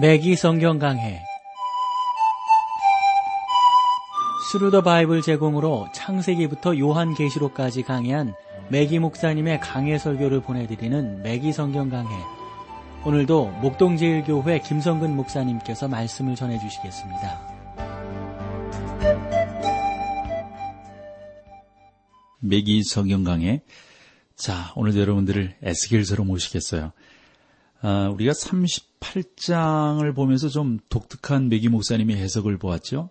맥기 성경 강해 Thru the Bible 제공으로 창세기부터 요한계시록까지 강해한 맥기 목사님의 강해 설교를 보내드리는 맥기 성경 강해 오늘도 목동제일교회 김성근 목사님께서 말씀을 전해주시겠습니다. 맥기 성경 강해 자 오늘 여러분들을 에스겔서로 모시겠어요. 아, 우리가 38장을 보면서 좀 독특한 매기 목사님의 해석을 보았죠.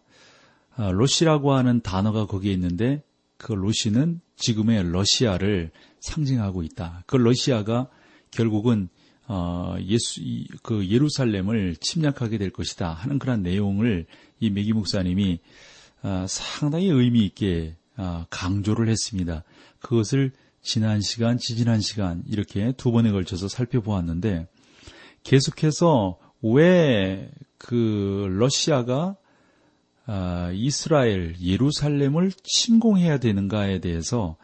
아, 로시라고 하는 단어가 거기에 있는데 그 로시는 지금의 러시아를 상징하고 있다. 그 러시아가 결국은 어, 예수 그 예루살렘을 침략하게 될 것이다 하는 그런 내용을 이 매기 목사님이 어, 상당히 의미 있게 어, 강조를 했습니다. 그것을 지난 시간, 지지난 시간 이렇게 두 번에 걸쳐서 살펴보았는데 계속해서 왜 그 러시아가 아, 이스라엘 예루살렘을 침공해야 되는가에 대해서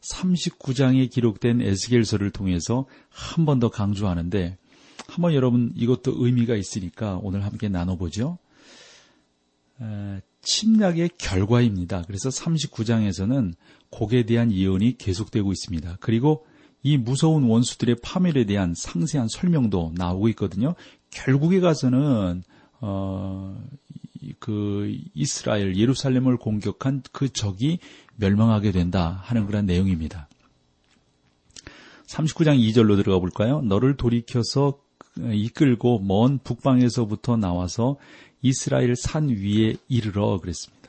39장에 기록된 에스겔서를 통해서 한 번 더 강조하는데 한번 여러분 이것도 의미가 있으니까 오늘 함께 나눠보죠. 침략의 결과입니다. 그래서 39장에서는 곡에 대한 예언이 계속되고 있습니다. 그리고 이 무서운 원수들의 파멸에 대한 상세한 설명도 나오고 있거든요. 결국에 가서는 어, 그 이스라엘 예루살렘을 공격한 그 적이 멸망하게 된다 하는 그런 내용입니다. 39장 2절로 들어가 볼까요? 너를 돌이켜서 이끌고 먼 북방에서부터 나와서 이스라엘 산 위에 이르러 그랬습니다.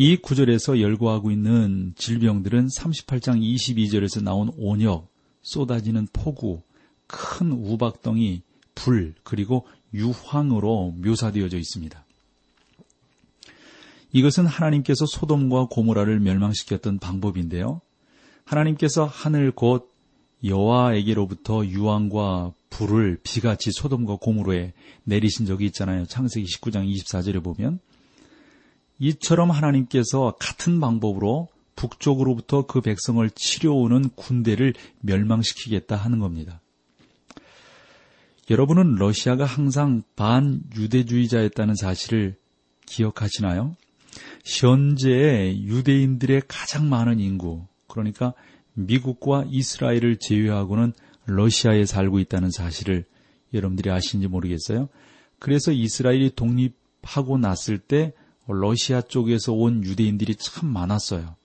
이 구절에서 열거하고 있는 질병들은 38장 22절에서 나온 온역, 쏟아지는 폭우, 큰 우박덩이, 불, 그리고 유황으로 묘사되어져 있습니다. 이것은 하나님께서 소돔과 고모라를 멸망시켰던 방법인데요. 하나님께서 하늘 곧 여호와에게로부터 유황과 불을 비같이 소돔과 고모로에 내리신 적이 있잖아요. 창세기 19장 24절에 보면 이처럼 하나님께서 같은 방법으로 북쪽으로부터 그 백성을 치료오는 군대를 멸망시키겠다 하는 겁니다. 여러분은 러시아가 항상 반유대주의자였다는 사실을 기억하시나요? 현재 유대인들의 가장 많은 인구, 그러니까 미국과 이스라엘을 제외하고는 러시아에 살고 있다는 사실을 여러분들이 아시는지 모르겠어요. 그래서 이스라엘이 독립하고 났을 때 러시아 쪽에서 온 유대인들이 참 많았어요.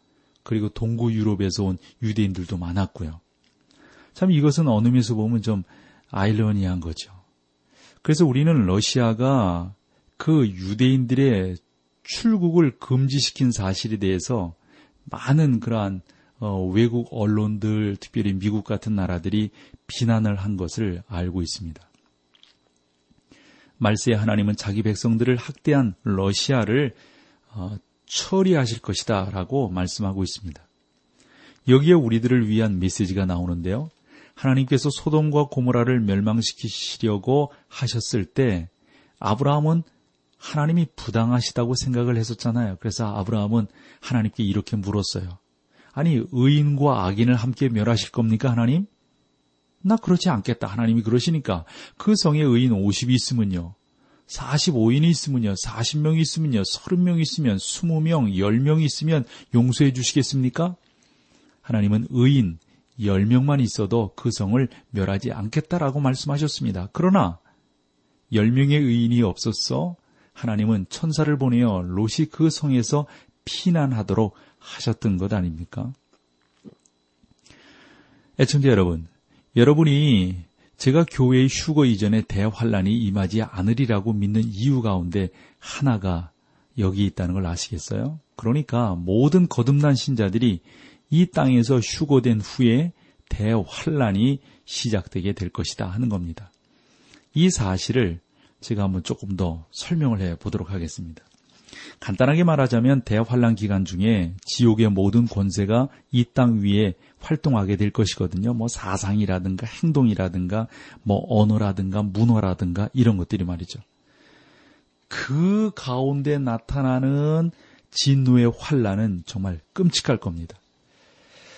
그리고 동구 유럽에서 온 유대인들도 많았고요. 참 이것은 어느 면에서 보면 좀 아이러니한 거죠. 그래서 우리는 러시아가 그 유대인들의 출국을 금지시킨 사실에 대해서 많은 그러한 어, 외국 언론들, 특별히 미국 같은 나라들이 비난을 한 것을 알고 있습니다. 말세의 하나님은 자기 백성들을 학대한 러시아를 어, 처리하실 것이다 라고 말씀하고 있습니다. 여기에 우리들을 위한 메시지가 나오는데요. 하나님께서 소돔과 고모라를 멸망시키시려고 하셨을 때 아브라함은 하나님이 부당하시다고 생각을 했었잖아요. 그래서 아브라함은 하나님께 이렇게 물었어요. 아니, 의인과 악인을 함께 멸하실 겁니까, 하나님? 나 그렇지 않겠다. 하나님이 그러시니까 그 성에 의인 50이 있으면요. 45인이 있으면요. 40명이 있으면요. 30명이 있으면 20명, 10명이 있으면 용서해 주시겠습니까? 하나님은 의인 10명만 있어도 그 성을 멸하지 않겠다라고 말씀하셨습니다. 그러나 10명의 의인이 없었어 하나님은 천사를 보내어 롯이 그 성에서 피난하도록 하셨던 것 아닙니까? 애청자 여러분, 여러분이 제가 교회의 휴거 이전에 대환란이 임하지 않으리라고 믿는 이유 가운데 하나가 여기 있다는 걸 아시겠어요? 그러니까 모든 거듭난 신자들이 이 땅에서 휴거된 후에 대환란이 시작되게 될 것이다 하는 겁니다. 이 사실을 제가 한번 조금 더 설명을 해 보도록 하겠습니다. 간단하게 말하자면 대환란 기간 중에 지옥의 모든 권세가 이 땅 위에 활동하게 될 것이거든요. 뭐 사상이라든가 행동이라든가 뭐 언어라든가 문화라든가 이런 것들이 말이죠. 그 가운데 나타나는 진노의 환란은 정말 끔찍할 겁니다.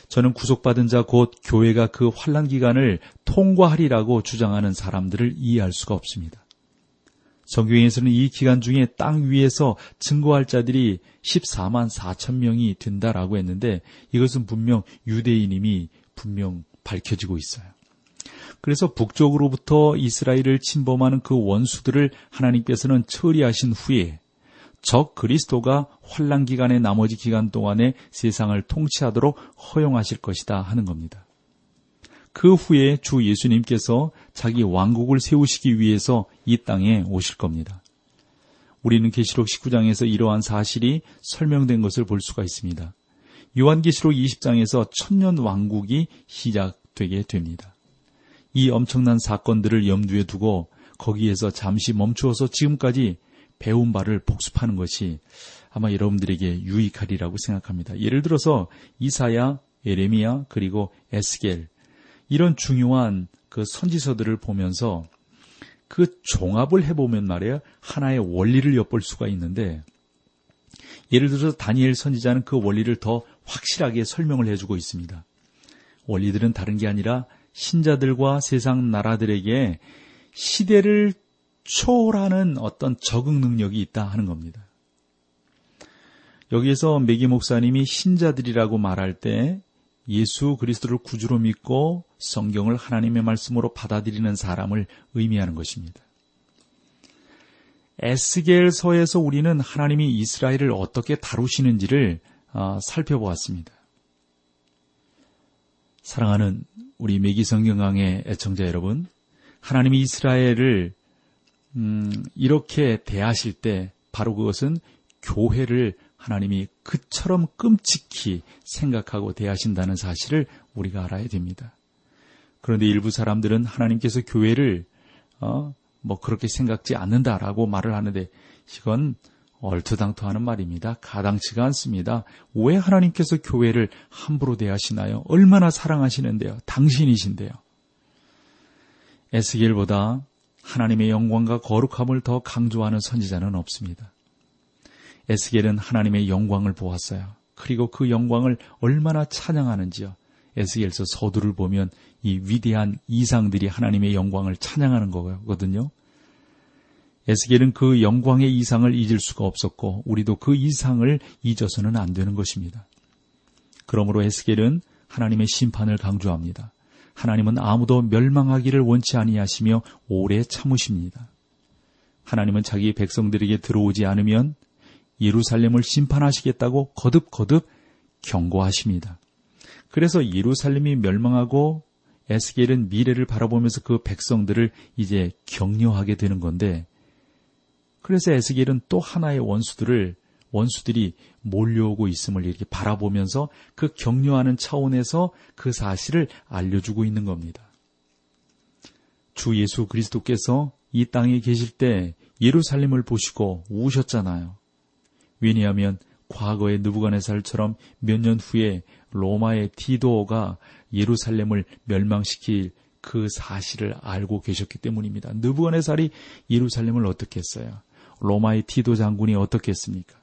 저는 구속받은 자 곧 교회가 그 환란 기간을 통과하리라고 주장하는 사람들을 이해할 수가 없습니다. 성경에서는 이 기간 중에 땅 위에서 증거할 자들이 14만 4천 명이 된다라고 했는데 이것은 분명 유대인임이 분명 밝혀지고 있어요. 그래서 북쪽으로부터 이스라엘을 침범하는 그 원수들을 하나님께서는 처리하신 후에 적 그리스도가 환란 기간의 나머지 기간 동안에 세상을 통치하도록 허용하실 것이다 하는 겁니다. 그 후에 주 예수님께서 자기 왕국을 세우시기 위해서 이 땅에 오실 겁니다. 우리는 계시록 19장에서 이러한 사실이 설명된 것을 볼 수가 있습니다. 요한계시록 20장에서 천년 왕국이 시작되게 됩니다. 이 엄청난 사건들을 염두에 두고 거기에서 잠시 멈추어서 지금까지 배운 바를 복습하는 것이 아마 여러분들에게 유익하리라고 생각합니다. 예를 들어서 이사야, 에레미야, 그리고 에스겔 이런 중요한 그 선지서들을 보면서 그 종합을 해보면 말이에요. 하나의 원리를 엿볼 수가 있는데 예를 들어서 다니엘 선지자는 그 원리를 더 확실하게 설명을 해주고 있습니다. 원리들은 다른 게 아니라 신자들과 세상 나라들에게 시대를 초월하는 어떤 적응 능력이 있다 하는 겁니다. 여기에서 메기 목사님이 신자들이라고 말할 때 예수 그리스도를 구주로 믿고 성경을 하나님의 말씀으로 받아들이는 사람을 의미하는 것입니다. 에스겔서에서 우리는 하나님이 이스라엘을 어떻게 다루시는지를 어, 살펴보았습니다. 사랑하는 우리 메기 성경강의 애청자 여러분, 하나님이 이스라엘을 음, 이렇게 대하실 때 바로 그것은 교회를 하나님이 그처럼 끔찍히 생각하고 대하신다는 사실을 우리가 알아야 됩니다. 그런데 일부 사람들은 하나님께서 교회를 어, 뭐 그렇게 생각지 않는다라고 말을 하는데 이건 얼토당토하는 말입니다. 가당치가 않습니다. 왜 하나님께서 교회를 함부로 대하시나요? 얼마나 사랑하시는데요. 당신이신데요. 에스겔보다 하나님의 영광과 거룩함을 더 강조하는 선지자는 없습니다. 에스겔은 하나님의 영광을 보았어요. 그리고 그 영광을 얼마나 찬양하는지요. 에스겔서 서두를 보면 이 위대한 이상들이 하나님의 영광을 찬양하는 거거든요. 에스겔은 그 영광의 이상을 잊을 수가 없었고 우리도 그 이상을 잊어서는 안 되는 것입니다. 그러므로 에스겔은 하나님의 심판을 강조합니다. 하나님은 아무도 멸망하기를 원치 아니하시며 오래 참으십니다. 하나님은 자기 백성들에게 들어오지 않으면 예루살렘을 심판하시겠다고 거듭거듭 경고하십니다. 그래서 예루살렘이 멸망하고 에스겔은 미래를 바라보면서 그 백성들을 이제 격려하게 되는 건데 그래서 에스겔은 또 하나의 원수들을 원수들이 몰려오고 있음을 이렇게 바라보면서 그 격려하는 차원에서 그 사실을 알려주고 있는 겁니다. 주 예수 그리스도께서 이 땅에 계실 때 예루살렘을 보시고 우셨잖아요. 왜냐하면 과거의 느부갓네살처럼 몇 년 후에 로마의 디도가 예루살렘을 멸망시킬 그 사실을 알고 계셨기 때문입니다. 느부갓네살이 예루살렘을 어떻게 했어요? 로마의 디도 장군이 어떻게 했습니까?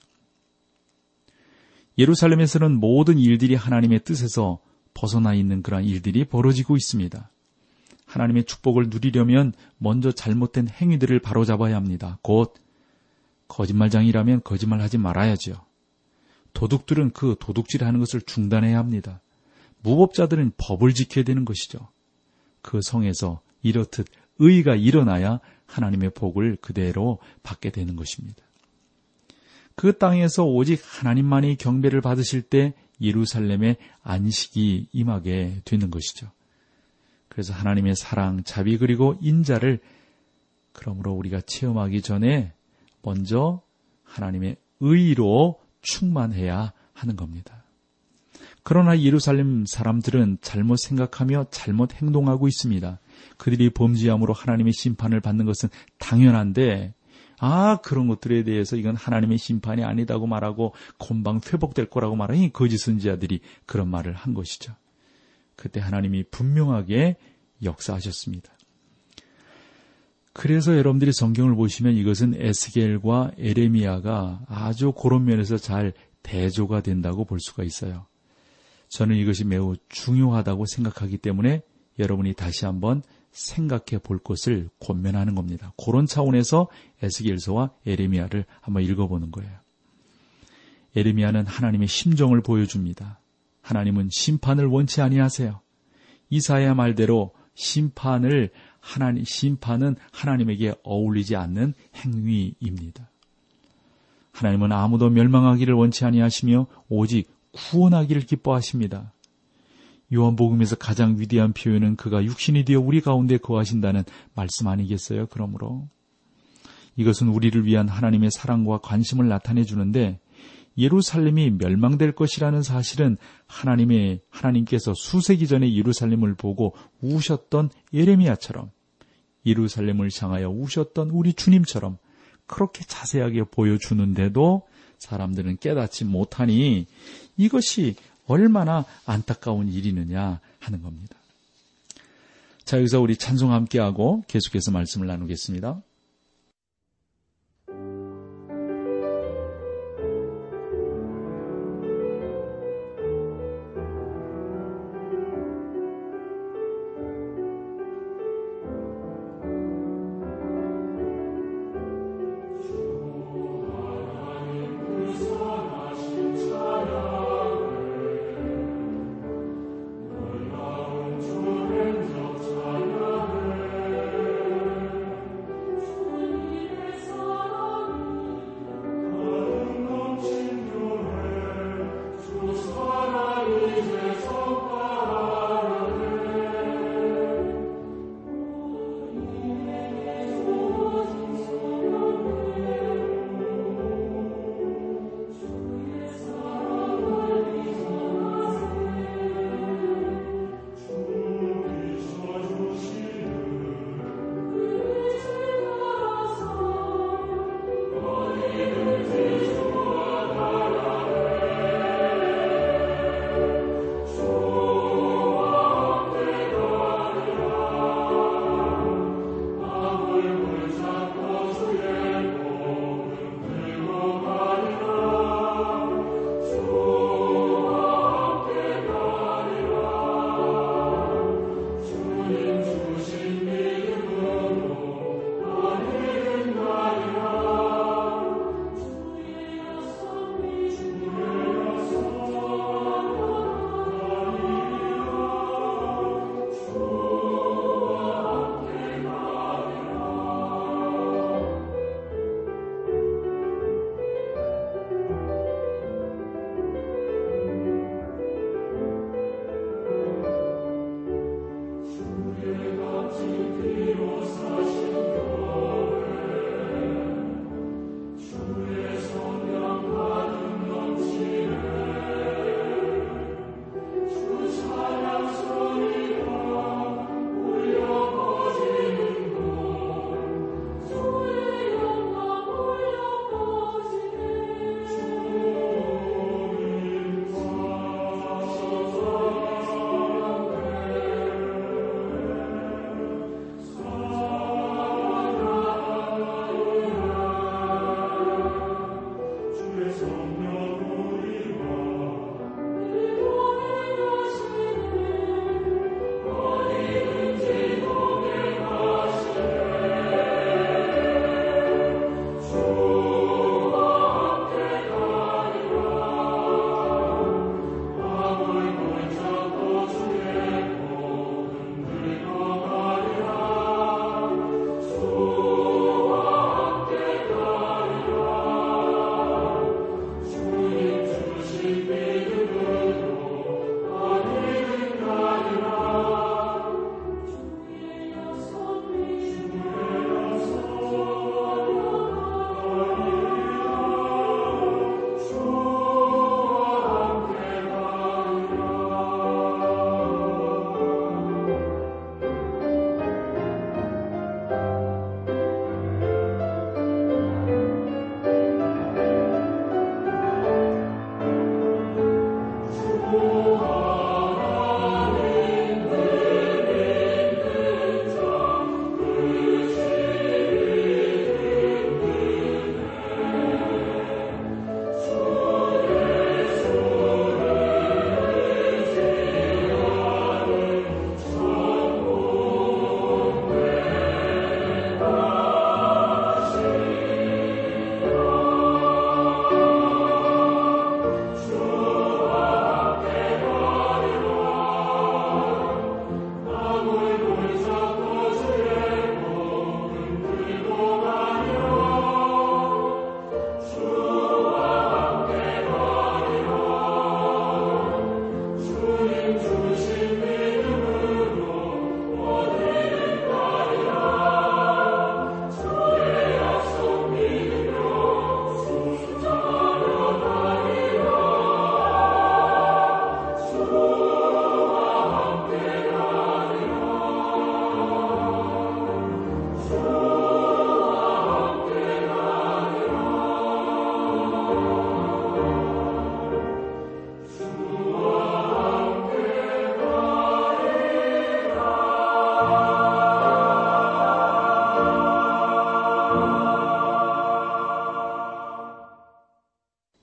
예루살렘에서는 모든 일들이 하나님의 뜻에서 벗어나 있는 그러한 일들이 벌어지고 있습니다. 하나님의 축복을 누리려면 먼저 잘못된 행위들을 바로잡아야 합니다. 곧 거짓말장이라면 거짓말하지 말아야죠. 도둑들은 그 도둑질하는 것을 중단해야 합니다. 무법자들은 법을 지켜야 되는 것이죠. 그 성에서 이렇듯 의가 일어나야 하나님의 복을 그대로 받게 되는 것입니다. 그 땅에서 오직 하나님만이 경배를 받으실 때 예루살렘의 안식이 임하게 되는 것이죠. 그래서 하나님의 사랑, 자비 그리고 인자를 그러므로 우리가 체험하기 전에 먼저 하나님의 의로 충만해야 하는 겁니다. 그러나 예루살렘 사람들은 잘못 생각하며 잘못 행동하고 있습니다. 그들이 범죄함으로 하나님의 심판을 받는 것은 당연한데, 아, 그런 것들에 대해서 이건 하나님의 심판이 아니다고 말하고 금방 회복될 거라고 말하니 거짓 선지자들이 그런 말을 한 것이죠. 그때 하나님이 분명하게 역사하셨습니다. 그래서 여러분들이 성경을 보시면 이것은 에스겔과 에레미야가 아주 그런 면에서 잘 대조가 된다고 볼 수가 있어요. 저는 이것이 매우 중요하다고 생각하기 때문에 여러분이 다시 한번 생각해 볼 것을 권면하는 겁니다. 그런 차원에서 에스겔서와 에레미야를 한번 읽어보는 거예요. 에레미야는 하나님의 심정을 보여줍니다. 하나님은 심판을 원치 아니하세요. 이사야 말대로 심판을 하나님 심판은 하나님에게 어울리지 않는 행위입니다. 하나님은 아무도 멸망하기를 원치 아니하시며 오직 구원하기를 기뻐하십니다. 요한복음에서 가장 위대한 표현은 그가 육신이 되어 우리 가운데 거하신다는 말씀 아니겠어요? 그러므로 이것은 우리를 위한 하나님의 사랑과 관심을 나타내 주는데 예루살렘이 멸망될 것이라는 사실은 하나님의 하나님께서 수세기 전에 예루살렘을 보고 우셨던 예레미야처럼 예루살렘을 향하여 우셨던 우리 주님처럼 그렇게 자세하게 보여주는데도 사람들은 깨닫지 못하니 이것이 얼마나 안타까운 일이느냐 하는 겁니다. 자, 여기서 우리 찬송 함께하고 계속해서 말씀을 나누겠습니다.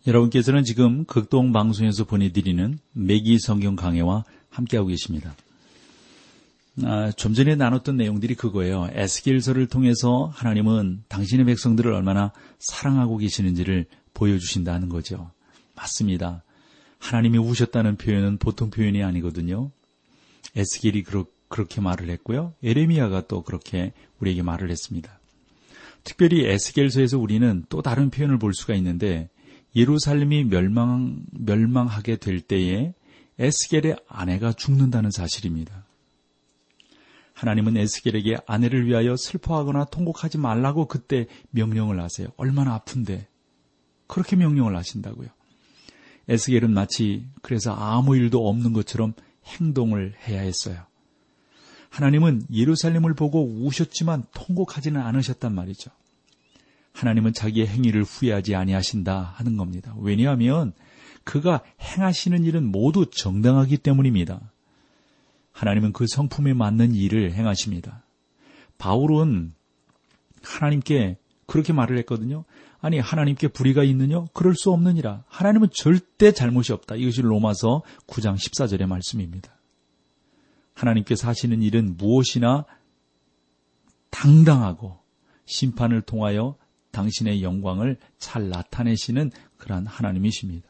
여러분께서는 지금 극동 방송에서 보내드리는 매기 성경 강해와 함께하고 계십니다. 아, 좀 전에 나눴던 내용들이 그거예요. 에스겔서를 통해서 하나님은 당신의 백성들을 얼마나 사랑하고 계시는지를 보여주신다는 거죠. 맞습니다. 하나님이 우셨다는 표현은 보통 표현이 아니거든요. 에스겔이 그러, 그렇게 말을 했고요. 에레미야가 또 그렇게 우리에게 말을 했습니다. 특별히 에스겔서에서 우리는 또 다른 표현을 볼 수가 있는데 예루살렘이 멸망 멸망하게 될 때에 에스겔의 아내가 죽는다는 사실입니다. 하나님은 에스겔에게 아내를 위하여 슬퍼하거나 통곡하지 말라고 그때 명령을 하세요. 얼마나 아픈데 그렇게 명령을 하신다고요. 에스겔은 마치 그래서 아무 일도 없는 것처럼 행동을 해야 했어요. 하나님은 예루살렘을 보고 우셨지만 통곡하지는 않으셨단 말이죠. 하나님은 자기의 행위를 후회하지 아니하신다 하는 겁니다. 왜냐하면 그가 행하시는 일은 모두 정당하기 때문입니다. 하나님은 그 성품에 맞는 일을 행하십니다. 바울은 하나님께 그렇게 말을 했거든요. 아니 하나님께 불의가 있느냐? 그럴 수 없느니라. 하나님은 절대 잘못이 없다. 이것이 로마서 9장 14절의 말씀입니다. 하나님께서 하시는 일은 무엇이나 당당하고 심판을 통하여 당신의 영광을 잘 나타내시는 그러한 하나님이십니다.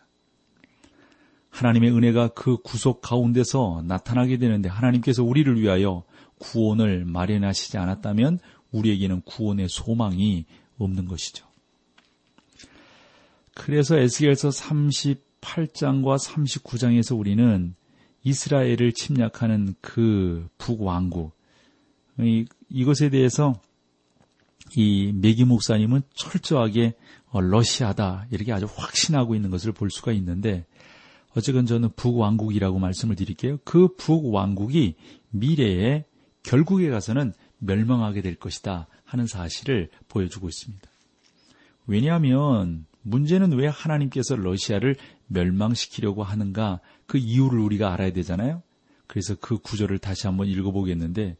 하나님의 은혜가 그 구속 가운데서 나타나게 되는데 하나님께서 우리를 위하여 구원을 마련하시지 않았다면 우리에게는 구원의 소망이 없는 것이죠. 그래서 에스겔서 38장과 39장에서 우리는 이스라엘을 침략하는 그 북왕국 이것에 대해서 이 메기 목사님은 철저하게 어, 러시아다 이렇게 아주 확신하고 있는 것을 볼 수가 있는데 어쨌건 저는 북왕국이라고 말씀을 드릴게요. 그 북왕국이 미래에 결국에 가서는 멸망하게 될 것이다 하는 사실을 보여주고 있습니다. 왜냐하면 문제는 왜 하나님께서 러시아를 멸망시키려고 하는가 그 이유를 우리가 알아야 되잖아요. 그래서 그 구절을 다시 한번 읽어보겠는데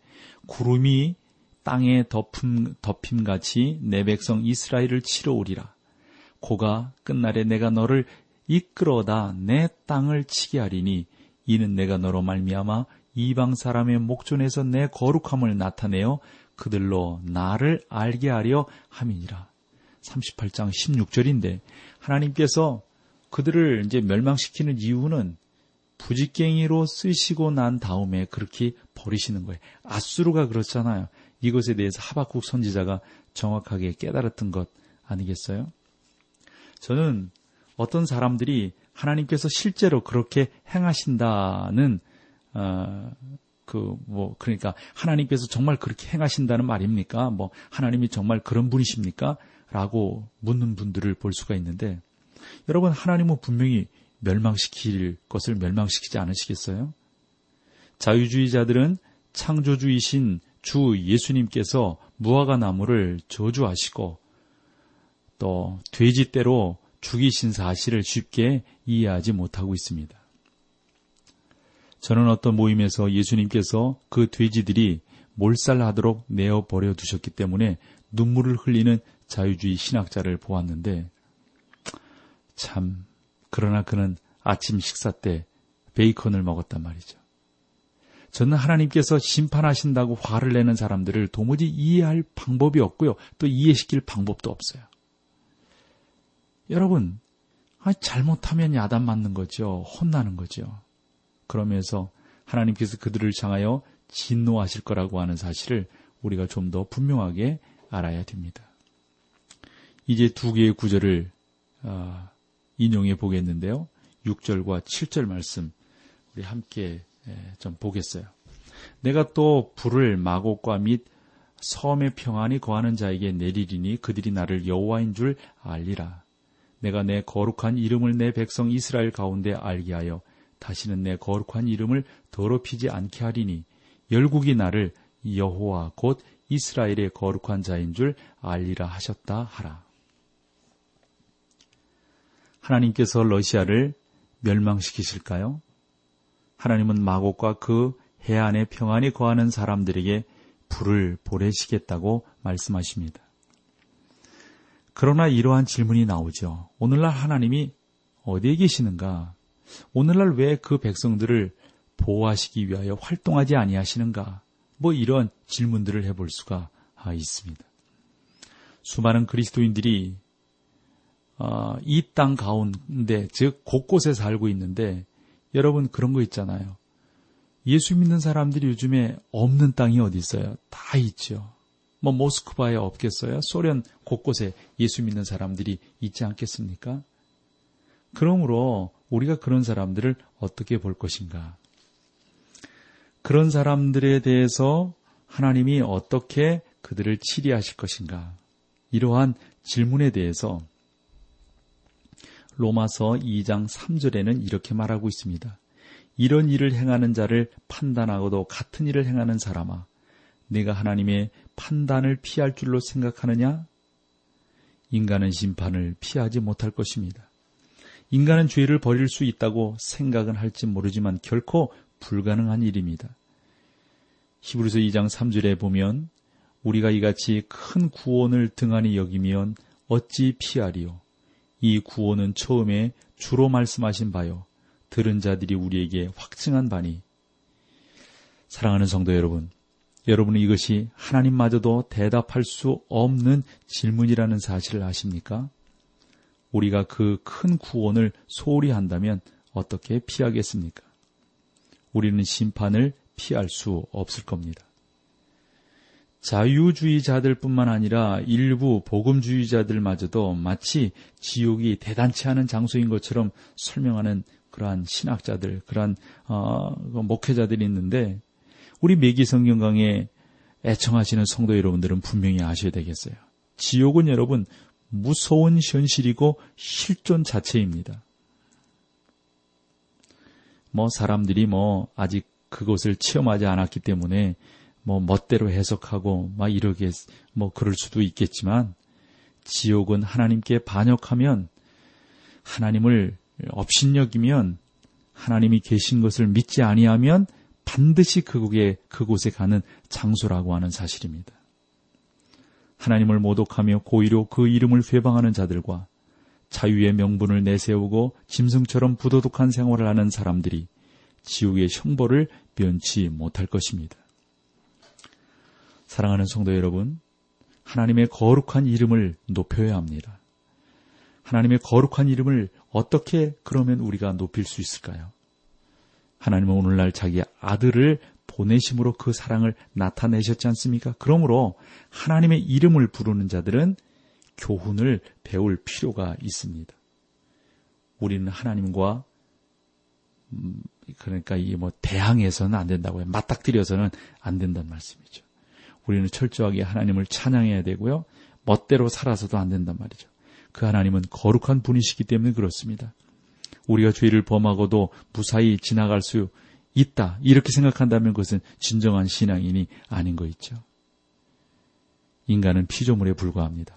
구름이 땅에 덮음, 덮임같이 내 백성 이스라엘을 치러 오리라. 고가 끝날에 내가 너를 이끌어다 내 땅을 치게 하리니 이는 내가 너로 말미암아 이방 사람의 목전에서 내 거룩함을 나타내어 그들로 나를 알게 하려 함이니라. 38장 16절인데 하나님께서 그들을 이제 멸망시키는 이유는 부지깽이로 쓰시고 난 다음에 그렇게 버리시는 거예요. 아수르가 그렇잖아요. 이것에 대해서 하박국 선지자가 정확하게 깨달았던 것 아니겠어요? 저는 어떤 사람들이 하나님께서 실제로 그렇게 행하신다는 어, 그뭐 그러니까 하나님께서 정말 그렇게 행하신다는 말입니까? 뭐 하나님이 정말 그런 분이십니까? 라고 묻는 분들을 볼 수가 있는데 여러분 하나님은 분명히 멸망시킬 것을 멸망시키지 않으시겠어요? 자유주의자들은 창조주이신 주 예수님께서 무화과 나무를 저주하시고 또 돼지떼로 죽이신 사실을 쉽게 이해하지 못하고 있습니다. 저는 어떤 모임에서 예수님께서 그 돼지들이 몰살하도록 내어 버려 두셨기 때문에 눈물을 흘리는 자유주의 신학자를 보았는데 참 그러나 그는 아침 식사 때 베이컨을 먹었단 말이죠. 저는 하나님께서 심판하신다고 화를 내는 사람들을 도무지 이해할 방법이 없고요. 또 이해시킬 방법도 없어요. 여러분, 잘못하면 야단 맞는 거죠. 혼나는 거죠. 그러면서 하나님께서 그들을 향하여 진노하실 거라고 하는 사실을 우리가 좀 더 분명하게 알아야 됩니다. 이제 두 개의 구절을 어, 인용해 보겠는데요. 6절과 7절 말씀 우리 함께 좀 보겠어요. 내가 또 불을 마곡과 및 섬의 평안이 거하는 자에게 내리리니 그들이 나를 여호와인 줄 알리라. 내가 내 거룩한 이름을 내 백성 이스라엘 가운데 알게 하여 다시는 내 거룩한 이름을 더럽히지 않게 하리니 열국이 나를 여호와 곧 이스라엘의 거룩한 자인 줄 알리라 하셨다 하라. 하나님께서 러시아를 멸망시키실까요? 하나님은 마곡과 그 해안의 평안이 거하는 사람들에게 불을 보내시겠다고 말씀하십니다. 그러나 이러한 질문이 나오죠. 오늘날 하나님이 어디에 계시는가? 오늘날 왜 그 백성들을 보호하시기 위하여 활동하지 아니하시는가? 뭐 이런 질문들을 해볼 수가 있습니다. 수많은 그리스도인들이 어, 이땅 가운데 즉 곳곳에 살고 있는데 여러분 그런 거 있잖아요. 예수 믿는 사람들이 요즘에 없는 땅이 어디 있어요? 다 있죠. 뭐 모스크바에 없겠어요? 소련 곳곳에 예수 믿는 사람들이 있지 않겠습니까? 그러므로 우리가 그런 사람들을 어떻게 볼 것인가? 그런 사람들에 대해서 하나님이 어떻게 그들을 치리하실 것인가? 이러한 질문에 대해서 로마서 2장 3절에는 이렇게 말하고 있습니다. 이런 일을 행하는 자를 판단하고도 같은 일을 행하는 사람아, 내가 하나님의 판단을 피할 줄로 생각하느냐? 인간은 심판을 피하지 못할 것입니다. 인간은 죄를 버릴 수 있다고 생각은 할지 모르지만 결코 불가능한 일입니다. 히브리서 2장 3절에 보면 우리가 이같이 큰 구원을 등한히 여기면 어찌 피하리요? 이 구원은 처음에 주로 말씀하신 바요. 들은 자들이 우리에게 확증한 바니. 사랑하는 성도 여러분, 여러분은 이것이 하나님마저도 대답할 수 없는 질문이라는 사실을 아십니까? 우리가 그 큰 구원을 소홀히 한다면 어떻게 피하겠습니까? 우리는 심판을 피할 수 없을 겁니다. 자유주의자들뿐만 아니라 일부 복음주의자들마저도 마치 지옥이 대단치 않은 장소인 것처럼 설명하는 그러한 신학자들, 그러한 어, 그 목회자들이 있는데 우리 매기 성경 강에 애청하시는 성도 여러분들은 분명히 아셔야 되겠어요. 지옥은 여러분 무서운 현실이고 실존 자체입니다. 뭐 사람들이 뭐 아직 그것을 체험하지 않았기 때문에 뭐 멋대로 해석하고 막 이러게 뭐 그럴 수도 있겠지만 지옥은 하나님께 반역하면 하나님을 업신여기면 하나님이 계신 것을 믿지 아니하면 반드시 그곳에 그곳에 가는 장소라고 하는 사실입니다. 하나님을 모독하며 고의로 그 이름을 회방하는 자들과 자유의 명분을 내세우고 짐승처럼 부도덕한 생활을 하는 사람들이 지옥의 형벌을 면치 못할 것입니다. 사랑하는 성도 여러분, 하나님의 거룩한 이름을 높여야 합니다. 하나님의 거룩한 이름을 어떻게 그러면 우리가 높일 수 있을까요? 하나님은 오늘날 자기 아들을 보내심으로 그 사랑을 나타내셨지 않습니까? 그러므로 하나님의 이름을 부르는 자들은 교훈을 배울 필요가 있습니다. 우리는 하나님과 음, 그러니까 이 뭐 대항해서는 안 된다고요. 맞닥뜨려서는 안 된다는 말씀이죠. 우리는 철저하게 하나님을 찬양해야 되고요. 멋대로 살아서도 안 된단 말이죠. 그 하나님은 거룩한 분이시기 때문에 그렇습니다. 우리가 죄를 범하고도 무사히 지나갈 수 있다. 이렇게 생각한다면 그것은 진정한 신앙인이 아닌 거 있죠. 인간은 피조물에 불과합니다.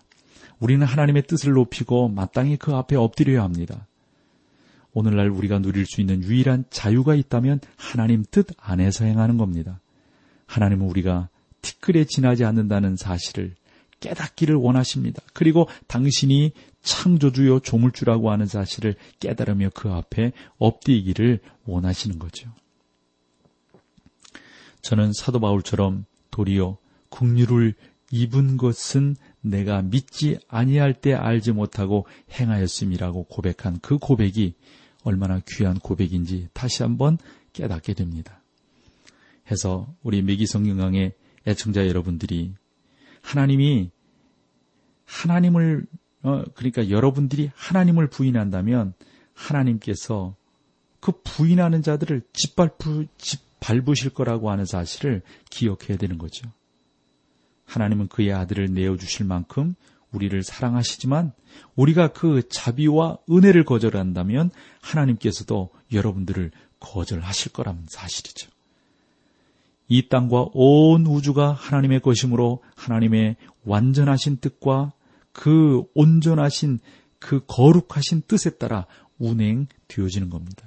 우리는 하나님의 뜻을 높이고 마땅히 그 앞에 엎드려야 합니다. 오늘날 우리가 누릴 수 있는 유일한 자유가 있다면 하나님 뜻 안에서 행하는 겁니다. 하나님은 우리가 티끌에 지나지 않는다는 사실을 깨닫기를 원하십니다. 그리고 당신이 창조주요 조물주라고 하는 사실을 깨달으며 그 앞에 엎드기를 원하시는 거죠. 저는 사도 바울처럼 도리어 국류를 입은 것은 내가 믿지 아니할 때 알지 못하고 행하였음이라고 고백한 그 고백이 얼마나 귀한 고백인지 다시 한번 깨닫게 됩니다. 해서 우리 매기 성경강의 애청자 여러분들이 하나님이 하나님을 어, 그러니까 여러분들이 하나님을 부인한다면 하나님께서 그 부인하는 자들을 짓밟으, 짓밟으실 거라고 하는 사실을 기억해야 되는 거죠. 하나님은 그의 아들을 내어주실 만큼 우리를 사랑하시지만 우리가 그 자비와 은혜를 거절한다면 하나님께서도 여러분들을 거절하실 거란 사실이죠. 이 땅과 온 우주가 하나님의 것이므로 하나님의 완전하신 뜻과 그 온전하신 그 거룩하신 뜻에 따라 운행되어지는 겁니다.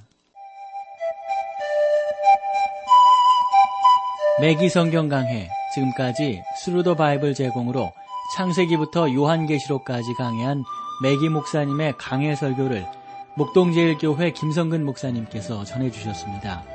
맥기 성경 강해 지금까지 Thru the Bible 제공으로 창세기부터 요한계시록까지 강해한 매기 목사님의 강해 설교를 목동제일교회 김성근 목사님께서 전해주셨습니다.